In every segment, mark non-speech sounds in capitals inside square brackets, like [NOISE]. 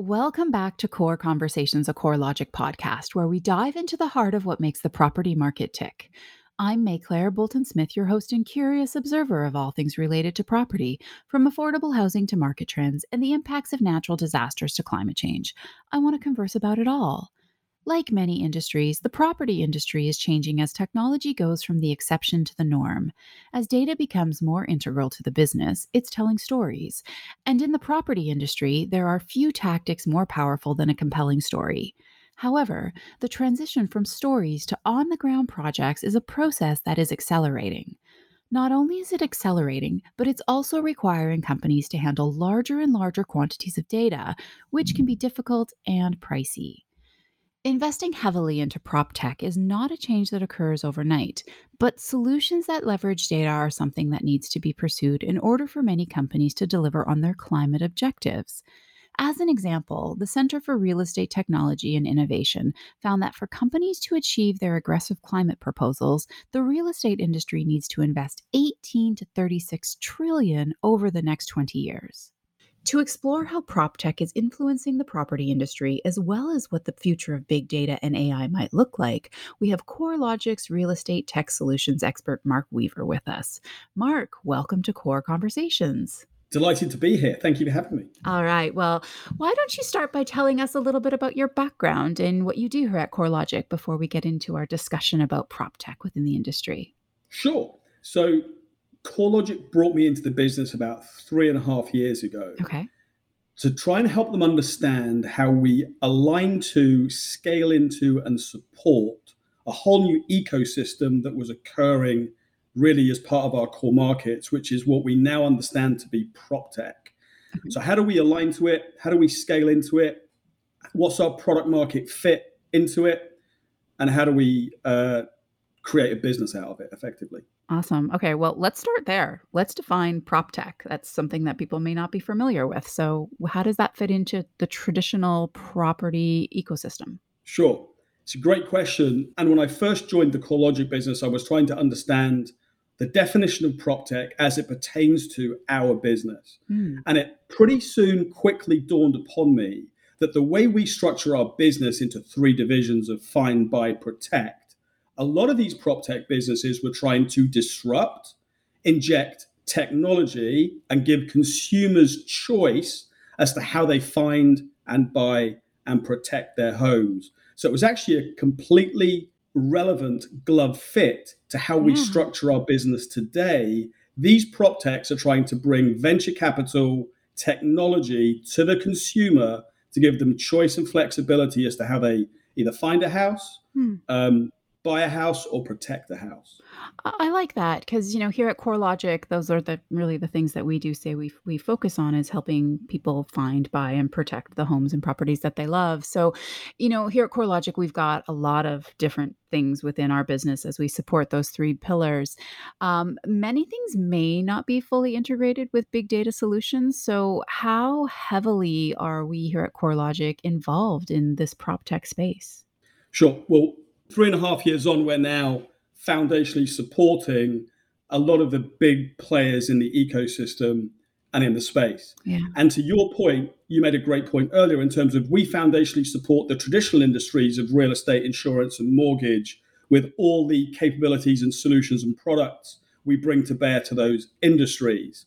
Welcome back to Core Conversations, a Core Logic podcast, where we dive into the heart of what makes the property market tick. I'm Maiclaire Bolton Smith, your host and curious observer of all things related to property, from affordable housing to market trends and the impacts of natural disasters to climate change. I want to converse about it all. Like many industries, the property industry is changing as technology goes from the exception to the norm. As data becomes more integral to the business, it's telling stories. And in the property industry, there are few tactics more powerful than a compelling story. However, the transition from stories to on the ground projects is a process that is accelerating. Not only is it accelerating, but it's also requiring companies to handle larger and larger quantities of data, which can be difficult and pricey. Investing heavily into prop tech is not a change that occurs overnight, but solutions that leverage data are something that needs to be pursued in order for many companies to deliver on their climate objectives. As an example, the Center for Real Estate Technology and Innovation found that for companies to achieve their aggressive climate proposals, the real estate industry needs to invest 18 to 36 trillion over the next 20 years. To explore how prop tech is influencing the property industry, as well as what the future of big data and AI might look like, we have CoreLogic's real estate tech solutions expert, Mark Weaver, with us. Mark, welcome to Core Conversations. Delighted to be here. Thank you for having me. All right. Well, why don't you start by telling us a little bit about your background and what you do here at CoreLogic before we get into our discussion about prop tech within the industry? Sure. So, CoreLogic brought me into the business about three and a half years ago. Okay. To try and help them understand how we align to, scale into, and support a whole new ecosystem that was occurring really as part of our core markets, which is what we now understand to be prop tech. Okay. So, how do we align to it? How do we scale into it? What's our product market fit into it? And how do we uh, create a business out of it effectively? Awesome. Okay, well, let's start there. Let's define prop tech. That's something that people may not be familiar with. So, how does that fit into the traditional property ecosystem? Sure. It's a great question. And when I first joined the CoreLogic business, I was trying to understand the definition of prop tech as it pertains to our business. Mm. And it pretty soon quickly dawned upon me that the way we structure our business into three divisions of find, buy, protect a lot of these prop tech businesses were trying to disrupt, inject technology, and give consumers choice as to how they find and buy and protect their homes. So it was actually a completely relevant glove fit to how we structure our business today. These prop techs are trying to bring venture capital technology to the consumer to give them choice and flexibility as to how they either find a house, hmm. um, buy a house or protect the house. I like that because you know here at Core Logic, those are the really the things that we do say we we focus on is helping people find, buy, and protect the homes and properties that they love. So, you know, here at Core Logic, we've got a lot of different things within our business as we support those three pillars. Um, many things may not be fully integrated with big data solutions. So, how heavily are we here at Core Logic involved in this prop tech space? Sure. Well, three and a half years on, we're now foundationally supporting a lot of the big players in the ecosystem and in the space. Yeah. And to your point, you made a great point earlier in terms of we foundationally support the traditional industries of real estate, insurance, and mortgage with all the capabilities and solutions and products we bring to bear to those industries.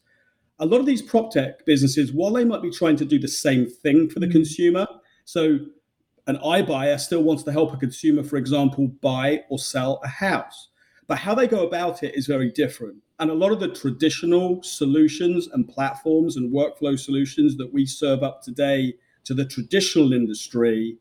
A lot of these prop tech businesses, while they might be trying to do the same thing for the mm-hmm. consumer, so an iBuyer still wants to help a consumer, for example, buy or sell a house. But how they go about it is very different. And a lot of the traditional solutions and platforms and workflow solutions that we serve up today to the traditional industry,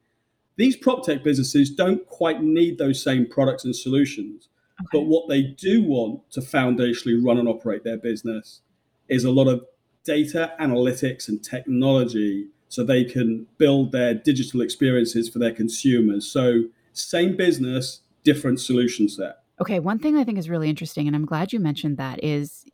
these prop tech businesses don't quite need those same products and solutions. Okay. But what they do want to foundationally run and operate their business is a lot of data analytics and technology so they can build their digital experiences for their consumers. So, same business, different solution set. Okay, one thing I think is really interesting, and I'm glad you mentioned that, is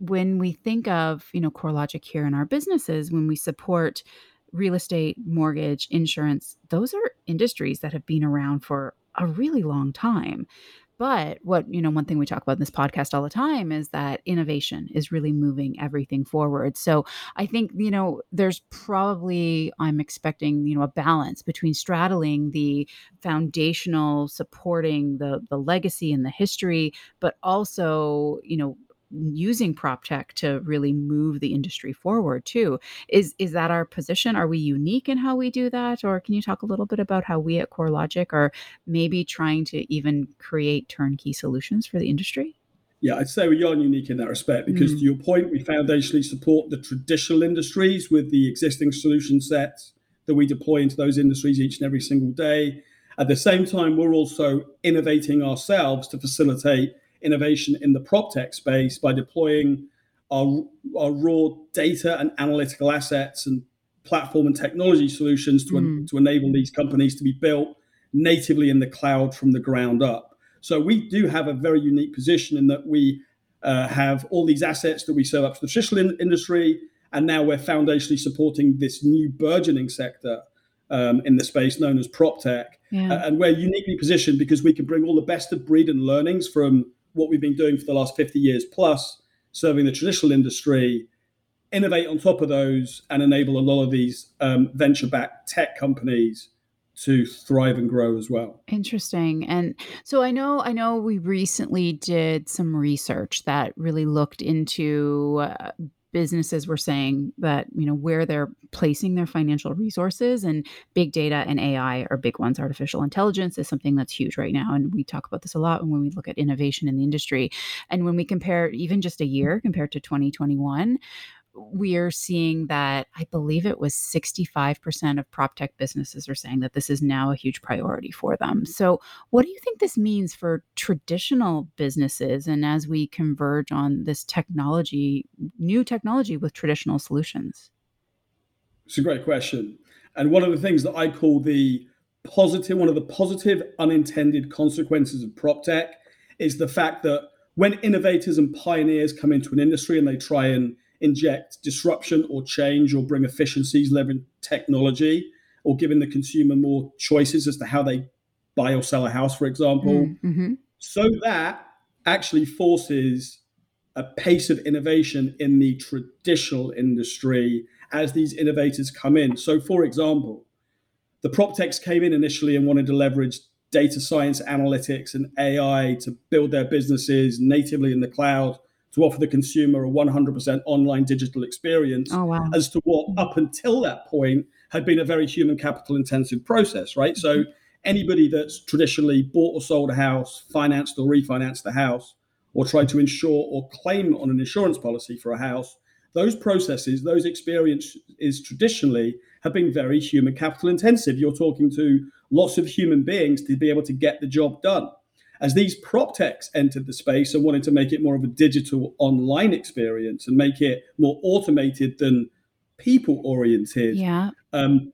when we think of you know CoreLogic here in our businesses, when we support real estate, mortgage, insurance, those are industries that have been around for a really long time. But what you know one thing we talk about in this podcast all the time is that innovation is really moving everything forward. So i think you know there's probably i'm expecting you know a balance between straddling the foundational supporting the the legacy and the history but also you know using prop tech to really move the industry forward too is is that our position are we unique in how we do that or can you talk a little bit about how we at corelogic are maybe trying to even create turnkey solutions for the industry yeah, I'd say we are unique in that respect because, mm. to your point, we foundationally support the traditional industries with the existing solution sets that we deploy into those industries each and every single day. At the same time, we're also innovating ourselves to facilitate innovation in the prop tech space by deploying our, our raw data and analytical assets and platform and technology solutions to, mm. to enable these companies to be built natively in the cloud from the ground up. So we do have a very unique position in that we uh, have all these assets that we serve up to the traditional in- industry, and now we're foundationally supporting this new burgeoning sector um, in the space known as prop tech. Yeah. Uh, and we're uniquely positioned because we can bring all the best of breed and learnings from what we've been doing for the last 50 years plus, serving the traditional industry, innovate on top of those, and enable a lot of these um, venture backed tech companies to thrive and grow as well. Interesting. And so I know I know we recently did some research that really looked into uh, businesses were saying that you know where they're placing their financial resources and big data and ai are big ones. Artificial intelligence is something that's huge right now and we talk about this a lot when we look at innovation in the industry. And when we compare even just a year compared to 2021 we are seeing that I believe it was 65% of prop tech businesses are saying that this is now a huge priority for them. So, what do you think this means for traditional businesses and as we converge on this technology, new technology with traditional solutions? It's a great question. And one of the things that I call the positive, one of the positive unintended consequences of prop tech is the fact that when innovators and pioneers come into an industry and they try and inject disruption or change or bring efficiencies, leverage technology, or giving the consumer more choices as to how they buy or sell a house, for example. Mm, mm-hmm. So that actually forces a pace of innovation in the traditional industry as these innovators come in. So, for example, the prop techs came in initially and wanted to leverage data science, analytics, and AI to build their businesses natively in the cloud to offer the consumer a 100% online digital experience oh, wow. as to what up until that point had been a very human capital intensive process right so mm-hmm. anybody that's traditionally bought or sold a house financed or refinanced a house or tried to insure or claim on an insurance policy for a house those processes those experiences traditionally have been very human capital intensive you're talking to lots of human beings to be able to get the job done as these prop techs entered the space and wanted to make it more of a digital online experience and make it more automated than people oriented, yeah. um,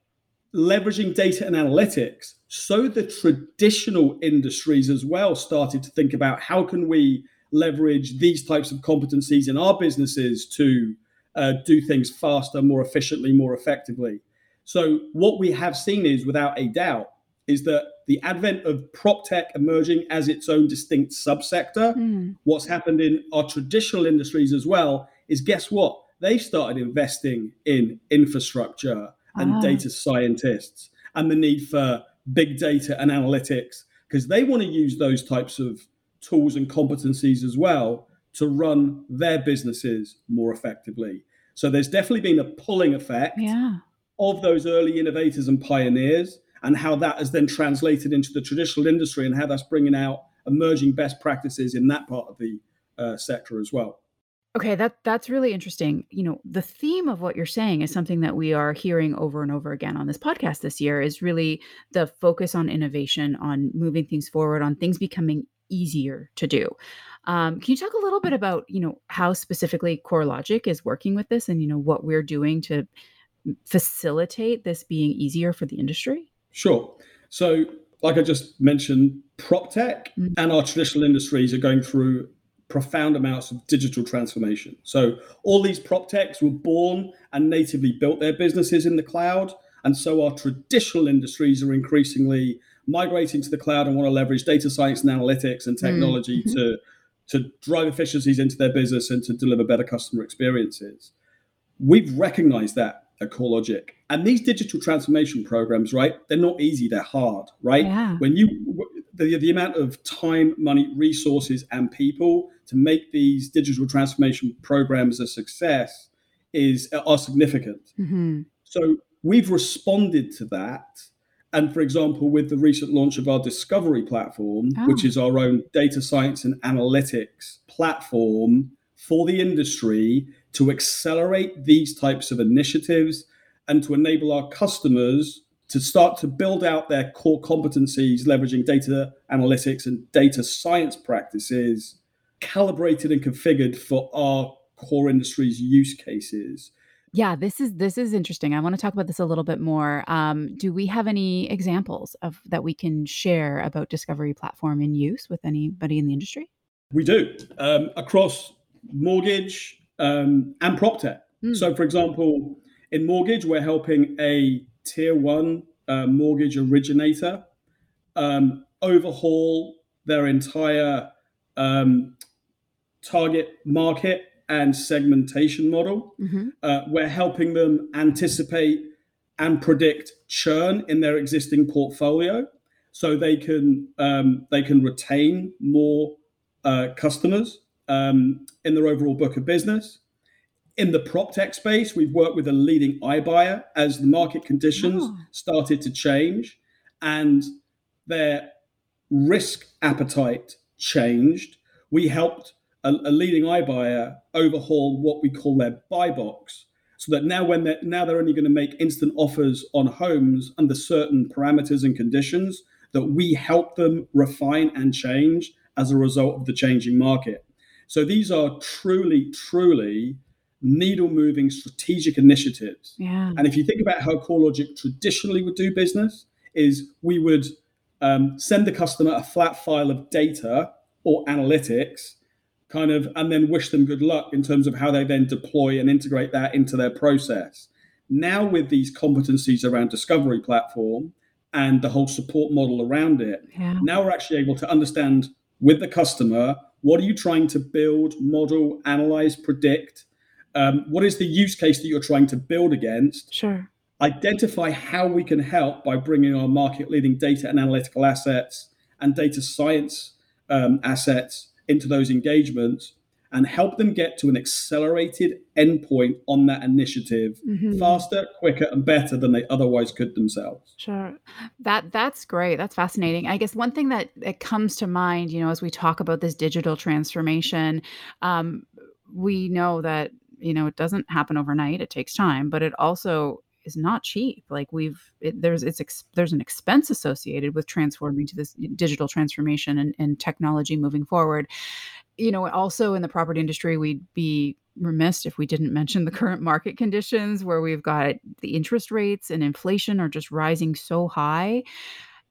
leveraging data and analytics. So the traditional industries as well started to think about how can we leverage these types of competencies in our businesses to uh, do things faster, more efficiently, more effectively. So what we have seen is, without a doubt, is that the advent of prop tech emerging as its own distinct subsector, mm. what's happened in our traditional industries as well is guess what? They've started investing in infrastructure and ah. data scientists and the need for big data and analytics because they want to use those types of tools and competencies as well to run their businesses more effectively. So there's definitely been a pulling effect yeah. of those early innovators and pioneers and how that has then translated into the traditional industry and how that's bringing out emerging best practices in that part of the uh, sector as well. Okay, that that's really interesting. You know, the theme of what you're saying is something that we are hearing over and over again on this podcast this year is really the focus on innovation, on moving things forward, on things becoming easier to do. Um, can you talk a little bit about, you know, how specifically CoreLogic is working with this and you know what we're doing to facilitate this being easier for the industry? Sure. So, like I just mentioned, prop tech mm-hmm. and our traditional industries are going through profound amounts of digital transformation. So, all these prop techs were born and natively built their businesses in the cloud. And so, our traditional industries are increasingly migrating to the cloud and want to leverage data science and analytics and technology mm-hmm. to to drive efficiencies into their business and to deliver better customer experiences. We've recognized that at CoreLogic. And these digital transformation programs, right? They're not easy, they're hard, right? Yeah. When you the, the amount of time, money, resources, and people to make these digital transformation programs a success is are significant. Mm-hmm. So we've responded to that. And for example, with the recent launch of our Discovery platform, oh. which is our own data science and analytics platform for the industry to accelerate these types of initiatives and to enable our customers to start to build out their core competencies, leveraging data analytics and data science practices, calibrated and configured for our core industries use cases. Yeah, this is this is interesting. I want to talk about this a little bit more. Um, do we have any examples of that we can share about Discovery Platform in use with anybody in the industry? We do um, across mortgage um, and prop tech. Mm. So, for example, in mortgage, we're helping a tier one uh, mortgage originator um, overhaul their entire um, target market and segmentation model. Mm-hmm. Uh, we're helping them anticipate and predict churn in their existing portfolio, so they can um, they can retain more uh, customers um, in their overall book of business. In the prop tech space, we've worked with a leading iBuyer as the market conditions oh. started to change and their risk appetite changed. We helped a, a leading iBuyer overhaul what we call their buy box, so that now when they're now they're only going to make instant offers on homes under certain parameters and conditions that we help them refine and change as a result of the changing market. So these are truly, truly needle moving strategic initiatives. Yeah. And if you think about how CoreLogic traditionally would do business, is we would um, send the customer a flat file of data or analytics kind of, and then wish them good luck in terms of how they then deploy and integrate that into their process. Now, with these competencies around Discovery Platform and the whole support model around it, yeah. now we're actually able to understand with the customer what are you trying to build, model, analyze, predict? Um, what is the use case that you're trying to build against? Sure. Identify how we can help by bringing our market leading data and analytical assets and data science um, assets into those engagements and help them get to an accelerated endpoint on that initiative mm-hmm. faster, quicker, and better than they otherwise could themselves. Sure. That that's great. That's fascinating. I guess one thing that, that comes to mind, you know, as we talk about this digital transformation, um, we know that, you know, it doesn't happen overnight. It takes time, but it also is not cheap. Like we've it, there's it's ex, there's an expense associated with transforming to this digital transformation and, and technology moving forward. You know, also in the property industry, we'd be remiss if we didn't mention the current market conditions where we've got the interest rates and inflation are just rising so high.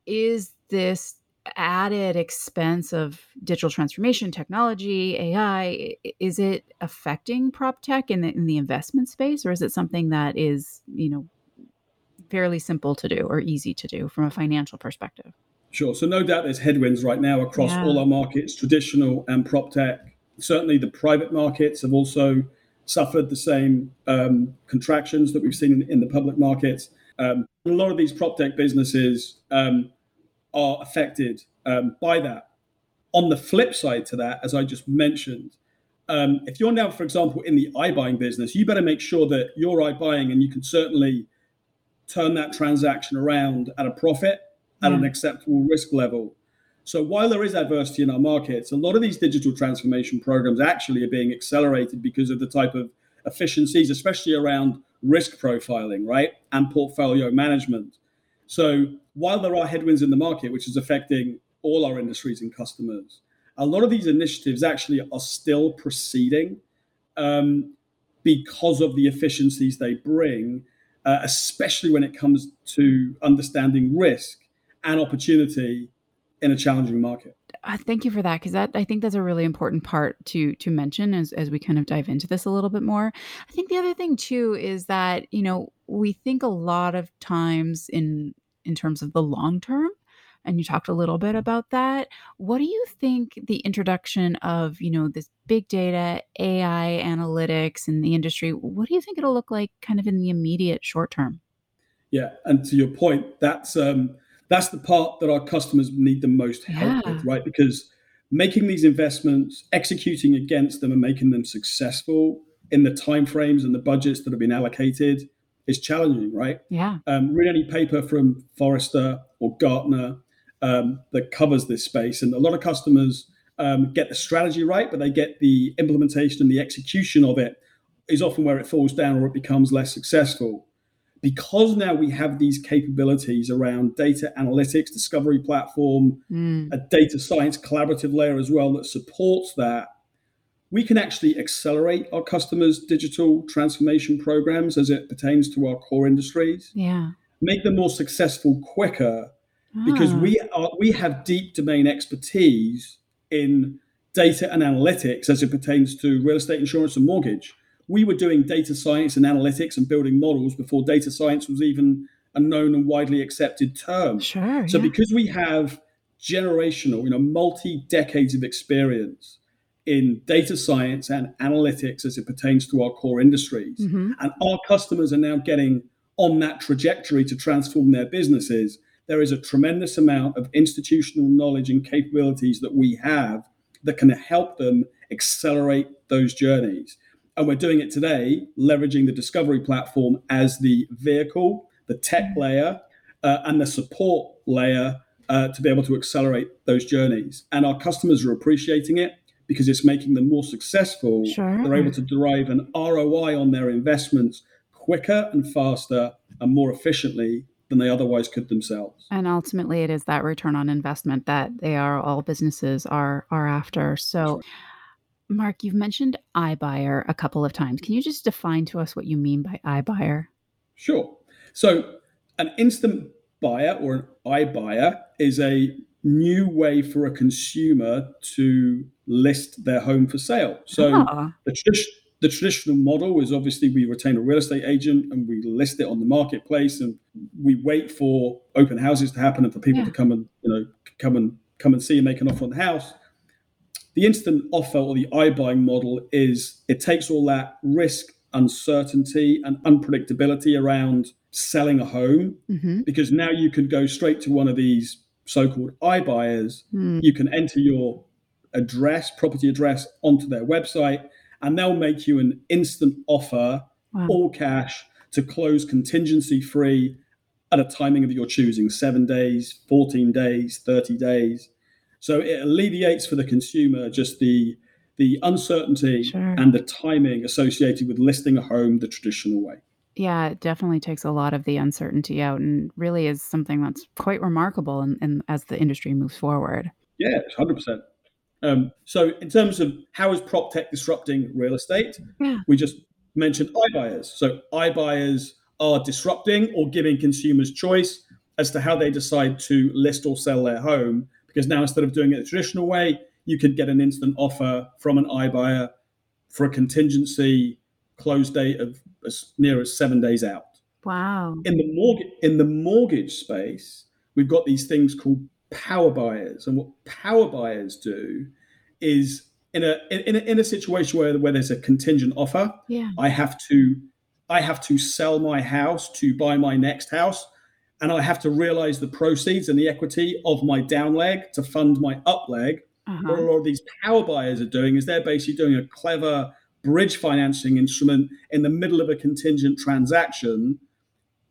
Is this added expense of digital transformation, technology, AI, is it affecting prop tech in the, in the investment space, or is it something that is, you know, fairly simple to do or easy to do from a financial perspective? Sure. So no doubt there's headwinds right now across yeah. all our markets, traditional and prop tech. Certainly the private markets have also suffered the same um, contractions that we've seen in, in the public markets. Um, a lot of these prop tech businesses um, are affected um, by that. On the flip side to that, as I just mentioned, um, if you're now, for example, in the iBuying business, you better make sure that you're iBuying and you can certainly turn that transaction around at a profit at an acceptable risk level. So while there is adversity in our markets, a lot of these digital transformation programs actually are being accelerated because of the type of efficiencies, especially around risk profiling, right, and portfolio management. So while there are headwinds in the market, which is affecting all our industries and customers, a lot of these initiatives actually are still proceeding um, because of the efficiencies they bring, uh, especially when it comes to understanding risk and opportunity in a challenging market. Uh, thank you for that because that I think that's a really important part to to mention as as we kind of dive into this a little bit more. I think the other thing too is that you know we think a lot of times in in terms of the long term and you talked a little bit about that. What do you think the introduction of, you know, this big data, AI analytics in the industry, what do you think it'll look like kind of in the immediate short term? Yeah, and to your point, that's um, that's the part that our customers need the most help yeah. with, right? Because making these investments, executing against them, and making them successful in the timeframes and the budgets that have been allocated is challenging, right? Yeah. Um, read any paper from Forrester or Gartner um, that covers this space, and a lot of customers um, get the strategy right, but they get the implementation and the execution of it is often where it falls down or it becomes less successful. Because now we have these capabilities around data analytics, discovery platform, mm. a data science collaborative layer as well that supports that we can actually accelerate our customers' digital transformation programs as it pertains to our core industries. Yeah. Make them more successful quicker ah. because we are we have deep domain expertise in data and analytics as it pertains to real estate insurance and mortgage. We were doing data science and analytics and building models before data science was even a known and widely accepted term. Sure. So yeah. because we have generational, you know, multi decades of experience in data science and analytics as it pertains to our core industries. Mm-hmm. And our customers are now getting on that trajectory to transform their businesses. There is a tremendous amount of institutional knowledge and capabilities that we have that can help them accelerate those journeys. And we're doing it today, leveraging the Discovery platform as the vehicle, the tech mm-hmm. layer, uh, and the support layer uh, to be able to accelerate those journeys. And our customers are appreciating it because it's making them more successful. Sure. They're able to derive an ROI on their investments quicker and faster and more efficiently than they otherwise could themselves. And ultimately it is that return on investment that they are all businesses are are after. So Mark, you've mentioned iBuyer a couple of times. Can you just define to us what you mean by iBuyer? Sure. So an instant buyer or an iBuyer is a new way for a consumer to list their home for sale. So ah. the, the traditional model is obviously we retain a real estate agent and we list it on the marketplace and we wait for open houses to happen and for people yeah. to come and you know come and come and see and make an offer on the house. The instant offer or the iBuying model is it takes all that risk, uncertainty, and unpredictability around selling a home mm-hmm. because now you can go straight to one of these so-called iBuyers. Mm. You can enter your address, property address, onto their website, and they'll make you an instant offer, wow. all cash, to close contingency free at a timing of your choosing seven days, 14 days, 30 days. So it alleviates for the consumer just the the uncertainty sure. and the timing associated with listing a home the traditional way. Yeah, it definitely takes a lot of the uncertainty out and really is something that's quite remarkable in, in as the industry moves forward. Yeah, 100%. Um, so, in terms of how is prop tech disrupting real estate, yeah. we just mentioned iBuyers. So, iBuyers are disrupting or giving consumers choice as to how they decide to list or sell their home. Because now, instead of doing it the traditional way, you could get an instant offer from an iBuyer for a contingency close date of as near as seven days out. Wow. In the mortgage in the mortgage space, we've got these things called power buyers. And what power buyers do is in a in a, in a situation where, where there's a contingent offer, yeah. I have to I have to sell my house to buy my next house. And I have to realize the proceeds and the equity of my down leg to fund my up leg. Uh-huh. What a lot of these power buyers are doing is they're basically doing a clever bridge financing instrument in the middle of a contingent transaction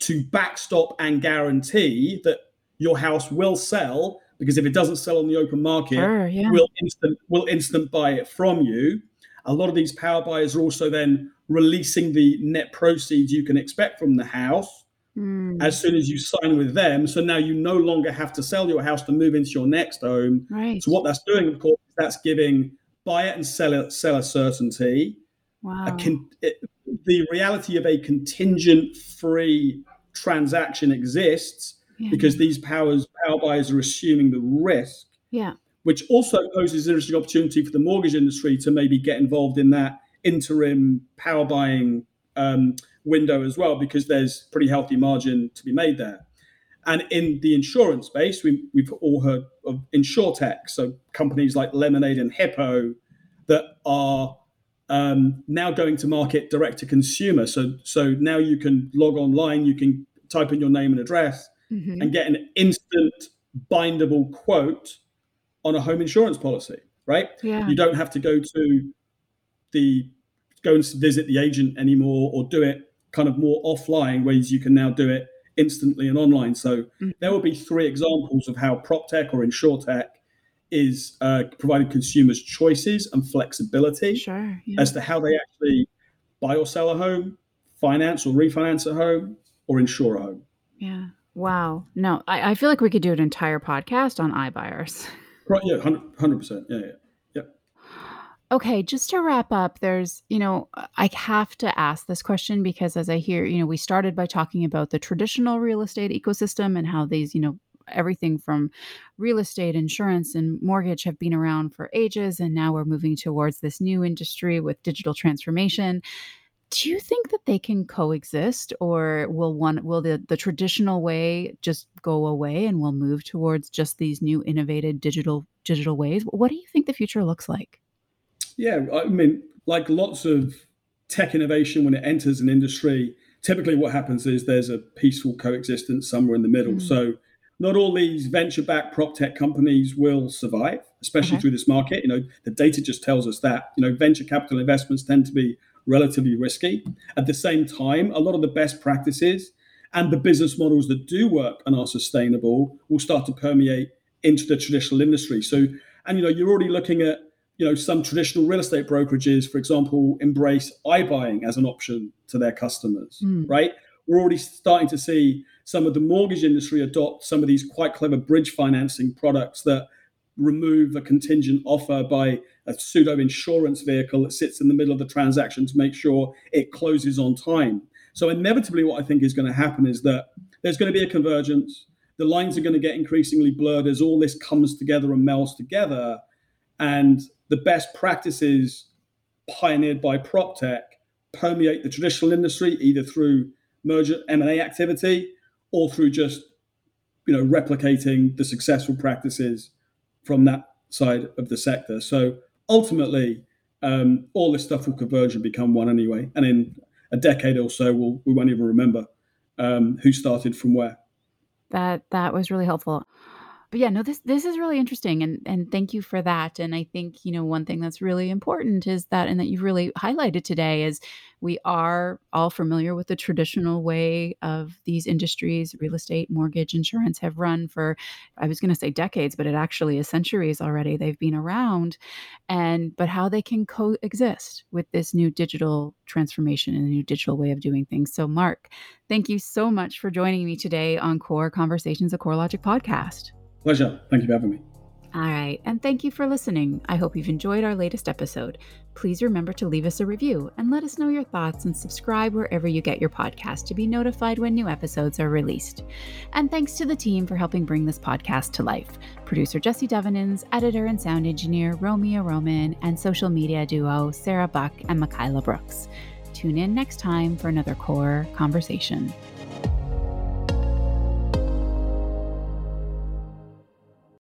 to backstop and guarantee that your house will sell because if it doesn't sell on the open market, sure, yeah. we'll instant we'll instant buy it from you. A lot of these power buyers are also then releasing the net proceeds you can expect from the house mm. as soon as you sign with them. So now you no longer have to sell your house to move into your next home. Right. So what that's doing, of course, that's giving buyer and seller seller certainty. Wow. Con- it, the reality of a contingent free transaction exists yeah. because these powers power buyers are assuming the risk. Yeah. Which also poses an interesting opportunity for the mortgage industry to maybe get involved in that interim power buying um, window as well, because there's pretty healthy margin to be made there. And in the insurance space, we, we've all heard of insurtech, so companies like Lemonade and Hippo that are um, now going to market direct to consumer. So so now you can log online, you can type in your name and address, mm-hmm. and get an instant bindable quote on a home insurance policy. Right? Yeah. You don't have to go to the go and visit the agent anymore or do it kind of more offline ways you can now do it instantly and online. So mm-hmm. there will be three examples of how prop tech or insure tech is uh, providing consumers choices and flexibility sure, yeah. as to how they actually buy or sell a home, finance or refinance a home, or insure a home. Yeah. Wow. No, I, I feel like we could do an entire podcast on iBuyers. [LAUGHS] Right. Yeah. 100 percent. Yeah. Yeah. Okay, just to wrap up, there's, you know, uh, I have to ask this question because as I hear, you know, we started by talking about the traditional real estate ecosystem and how these, you know, everything from real estate, insurance, and mortgage have been around for ages. And now we're moving towards this new industry with digital transformation. Do you think that they can coexist or will one will the, the traditional way just go away and we'll move towards just these new innovative digital digital ways? What do you think the future looks like? Yeah, I mean, like lots of tech innovation, when it enters an industry, typically what happens is there's a peaceful coexistence somewhere in the middle. Mm. So not all these venture-backed prop tech companies will survive, especially okay. through this market. You know, the data just tells us that. You know, venture capital investments tend to be relatively risky. At the same time, a lot of the best practices and the business models that do work and are sustainable will start to permeate into the traditional industry. So, and you know, you're already looking at you know, some traditional real estate brokerages, for example, embrace iBuying as an option to their customers, mm. right? We're already starting to see some of the mortgage industry adopt some of these quite clever bridge financing products that remove a contingent offer by a pseudo insurance vehicle that sits in the middle of the transaction to make sure it closes on time. So, inevitably, what I think is going to happen is that there's going to be a convergence. The lines are going to get increasingly blurred as all this comes together and melds together. And the best practices pioneered by prop tech permeate the traditional industry either through merger M&A activity or through just you know replicating the successful practices from that side of the sector. So ultimately, um, all this stuff will converge and become one anyway. And in a decade or so, we'll, we won't even remember um, who started from where. That that was really helpful but yeah, no, this this is really interesting, and and thank you for that. And I think you know one thing that's really important is that, and that you've really highlighted today is we are all familiar with the traditional way of these industries, real estate, mortgage, insurance have run for, I was going to say decades, but it actually is centuries already. They've been around, and but how they can coexist with this new digital transformation and a new digital way of doing things. So, Mark, thank you so much for joining me today on Core Conversations, a CoreLogic podcast. Pleasure. Thank you for having me. All right, and thank you for listening. I hope you've enjoyed our latest episode. Please remember to leave us a review and let us know your thoughts and subscribe wherever you get your podcast to be notified when new episodes are released. And thanks to the team for helping bring this podcast to life producer Jesse Devenins, editor and sound engineer Romeo Roman, and social media duo Sarah Buck and Michaela Brooks. Tune in next time for another core conversation.